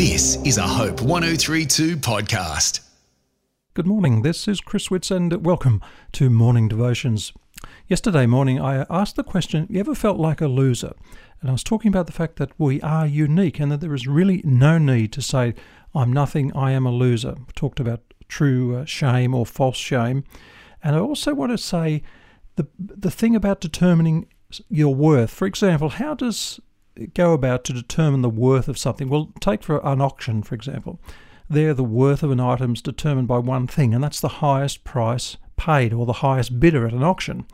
This is a Hope 1032 podcast. Good morning. This is Chris Witts, and welcome to Morning Devotions. Yesterday morning, I asked the question You ever felt like a loser? And I was talking about the fact that we are unique and that there is really no need to say, I'm nothing, I am a loser. I talked about true uh, shame or false shame. And I also want to say the, the thing about determining your worth. For example, how does go about to determine the worth of something? Well, take for an auction, for example. There, the worth of an item is determined by one thing, and that's the highest price paid or the highest bidder at an auction.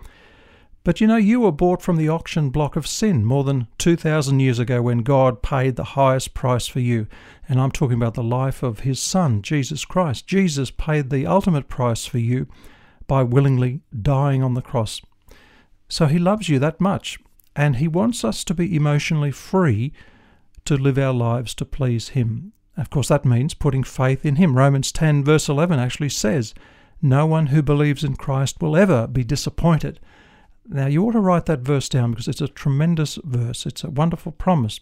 But you know, you were bought from the auction block of sin more than 2,000 years ago when God paid the highest price for you. And I'm talking about the life of His Son, Jesus Christ. Jesus paid the ultimate price for you by willingly dying on the cross. So He loves you that much and He wants us to be emotionally free to live our lives to please Him. Of course, that means putting faith in Him. Romans 10, verse 11 actually says, No one who believes in Christ will ever be disappointed. Now, you ought to write that verse down because it's a tremendous verse. It's a wonderful promise.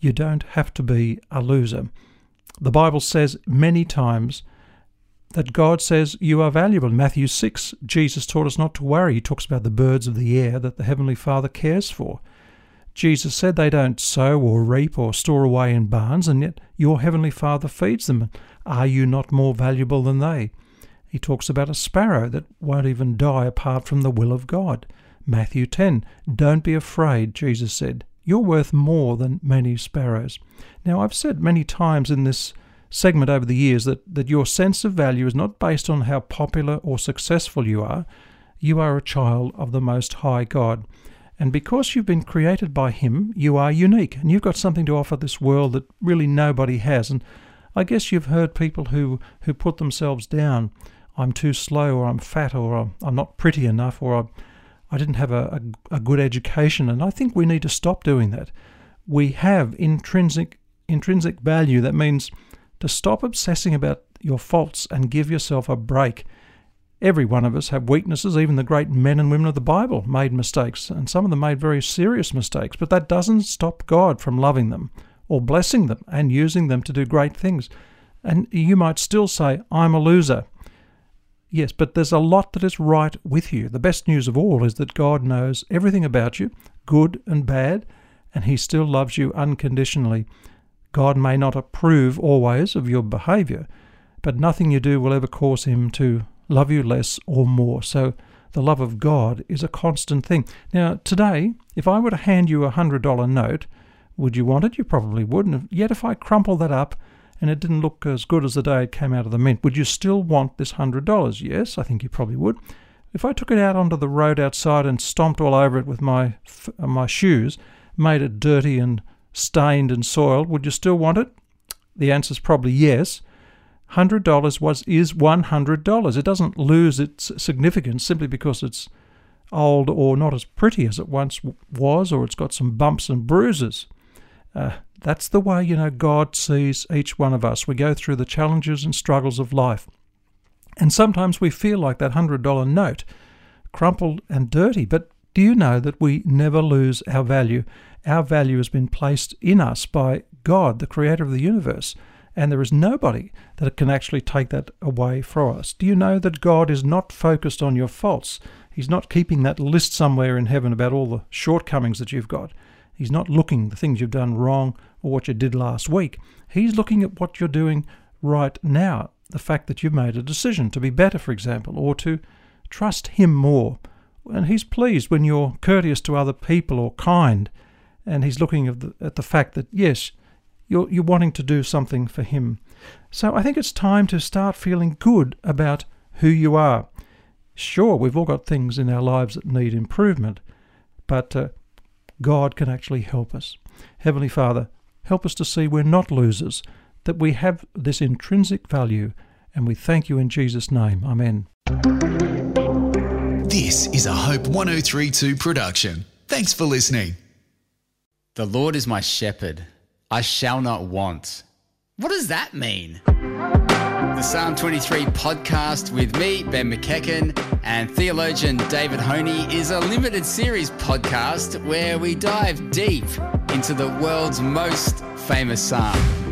You don't have to be a loser. The Bible says many times that God says you are valuable. In Matthew 6, Jesus taught us not to worry. He talks about the birds of the air that the Heavenly Father cares for. Jesus said they don't sow or reap or store away in barns, and yet your Heavenly Father feeds them. Are you not more valuable than they? He talks about a sparrow that won't even die apart from the will of God. Matthew 10, Don't be afraid, Jesus said. You're worth more than many sparrows. Now, I've said many times in this segment over the years that, that your sense of value is not based on how popular or successful you are. You are a child of the Most High God. And because you've been created by Him, you are unique and you've got something to offer this world that really nobody has. And I guess you've heard people who, who put themselves down. I'm too slow, or I'm fat, or I'm not pretty enough, or I, I didn't have a, a, a good education. And I think we need to stop doing that. We have intrinsic intrinsic value. That means to stop obsessing about your faults and give yourself a break. Every one of us have weaknesses. Even the great men and women of the Bible made mistakes, and some of them made very serious mistakes. But that doesn't stop God from loving them or blessing them and using them to do great things. And you might still say, I'm a loser. Yes, but there's a lot that is right with you. The best news of all is that God knows everything about you, good and bad, and He still loves you unconditionally. God may not approve always of your behavior, but nothing you do will ever cause him to love you less or more. So the love of God is a constant thing. Now, today, if I were to hand you a $100 note, would you want it? You probably wouldn't. yet, if I crumpled that up and it didn't look as good as the day it came out of the mint, would you still want this $100? Yes, I think you probably would. If I took it out onto the road outside and stomped all over it with my, uh, my shoes, made it dirty and stained and soiled, would you still want it? The answer is probably yes. $100 was is $100. It doesn't lose its significance simply because it's old or not as pretty as it once was or it's got some bumps and bruises. Uh, that's the way, you know, God sees each one of us. We go through the challenges and struggles of life. And sometimes we feel like that $100 note, crumpled and dirty. But do you know that we never lose our value our value has been placed in us by God, the creator of the universe, and there is nobody that can actually take that away from us. Do you know that God is not focused on your faults? He's not keeping that list somewhere in heaven about all the shortcomings that you've got. He's not looking the things you've done wrong or what you did last week. He's looking at what you're doing right now. The fact that you've made a decision to be better, for example, or to trust Him more. And He's pleased when you're courteous to other people or kind and he's looking at the, at the fact that yes, you're you're wanting to do something for him. So I think it's time to start feeling good about who you are. Sure, we've all got things in our lives that need improvement, but uh, God can actually help us. Heavenly Father, help us to see we're not losers, that we have this intrinsic value, and we thank you in Jesus' name. Amen. This is a Hope 1032 production. Thanks for listening. The Lord is my shepherd, I shall not want. What does that mean? The Psalm 23 podcast with me, Ben McEachen, and theologian David Honey is a limited series podcast where we dive deep into the world's most famous psalm.